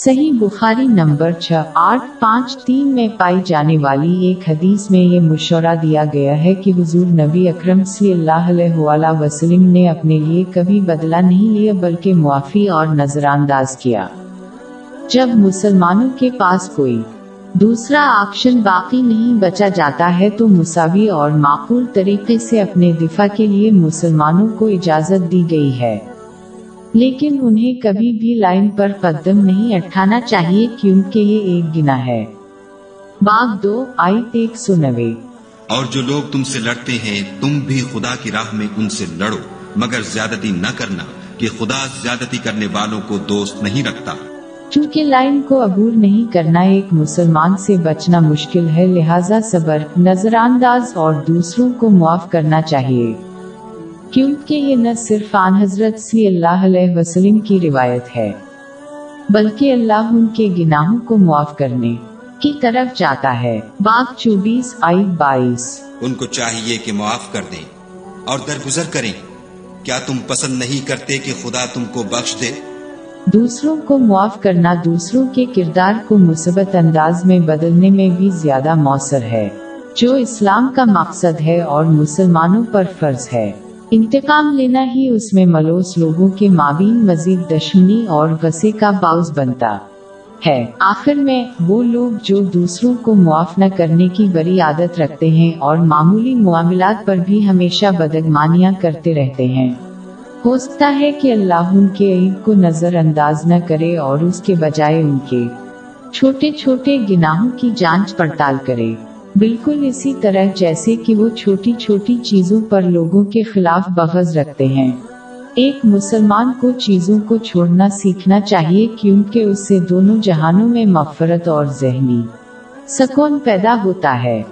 صحیح بخاری نمبر چھ، آٹھ، پانچ، تین میں پائی جانے والی ایک حدیث میں یہ مشورہ دیا گیا ہے کہ حضور نبی اکرم صلی اللہ علیہ وآلہ وسلم نے اپنے لیے کبھی بدلہ نہیں لیا بلکہ معافی اور نظر انداز کیا۔ جب مسلمانوں کے پاس کوئی دوسرا آپشن باقی نہیں بچا جاتا ہے تو مساوی اور معقول طریقے سے اپنے دفاع کے لیے مسلمانوں کو اجازت دی گئی ہے۔ لیکن انہیں کبھی بھی لائن پر قدم نہیں اٹھانا چاہیے کیونکہ یہ ایک گنا ہے۔ باغ دو آئی ایک سو نوے۔ اور جو لوگ تم سے لڑتے ہیں تم بھی خدا کی راہ میں ان سے لڑو مگر زیادتی نہ کرنا کہ خدا زیادتی کرنے والوں کو دوست نہیں رکھتا۔ چونکہ لائن کو عبور نہیں کرنا ایک مسلمان سے بچنا مشکل ہے لہٰذا صبر نظر انداز اور دوسروں کو معاف کرنا چاہیے۔ کیونکہ یہ نہ صرف آن حضرت صلی اللہ علیہ وسلم کی روایت ہے بلکہ اللہ ان کے گناہوں کو معاف کرنے کی طرف جاتا ہے۔ باغ چوبیس آئی بائیس۔ ان کو چاہیے کہ معاف کر دیں اور درگزر کریں۔ کیا تم پسند نہیں کرتے کہ خدا تم کو بخش دے؟ دوسروں کو معاف کرنا دوسروں کے کردار کو مثبت انداز میں بدلنے میں بھی زیادہ مؤثر ہے۔ جو اسلام کا مقصد ہے اور مسلمانوں پر فرض ہے۔ انتقام لینا ہی اس میں ملوث لوگوں کے مابین مزید دشمنی اور غصے کا باعث بنتا ہے۔ آخر میں وہ لوگ جو دوسروں کو معاف نہ کرنے کی بڑی عادت رکھتے ہیں اور معمولی معاملات پر بھی ہمیشہ بدگمانیاں کرتے رہتے ہیں۔ ہو سکتا ہے کہ اللہ ان کے عید کو نظر انداز نہ کرے اور اس کے بجائے ان کے چھوٹے چھوٹے گناہوں کی جانچ پڑتال کرے۔ بالکل اسی طرح جیسے کہ وہ چھوٹی چھوٹی چیزوں پر لوگوں کے خلاف بغض رکھتے ہیں۔ ایک مسلمان کو چیزوں کو چھوڑنا سیکھنا چاہیے کیونکہ اس سے دونوں جہانوں میں مغفرت اور ذہنی سکون پیدا ہوتا ہے۔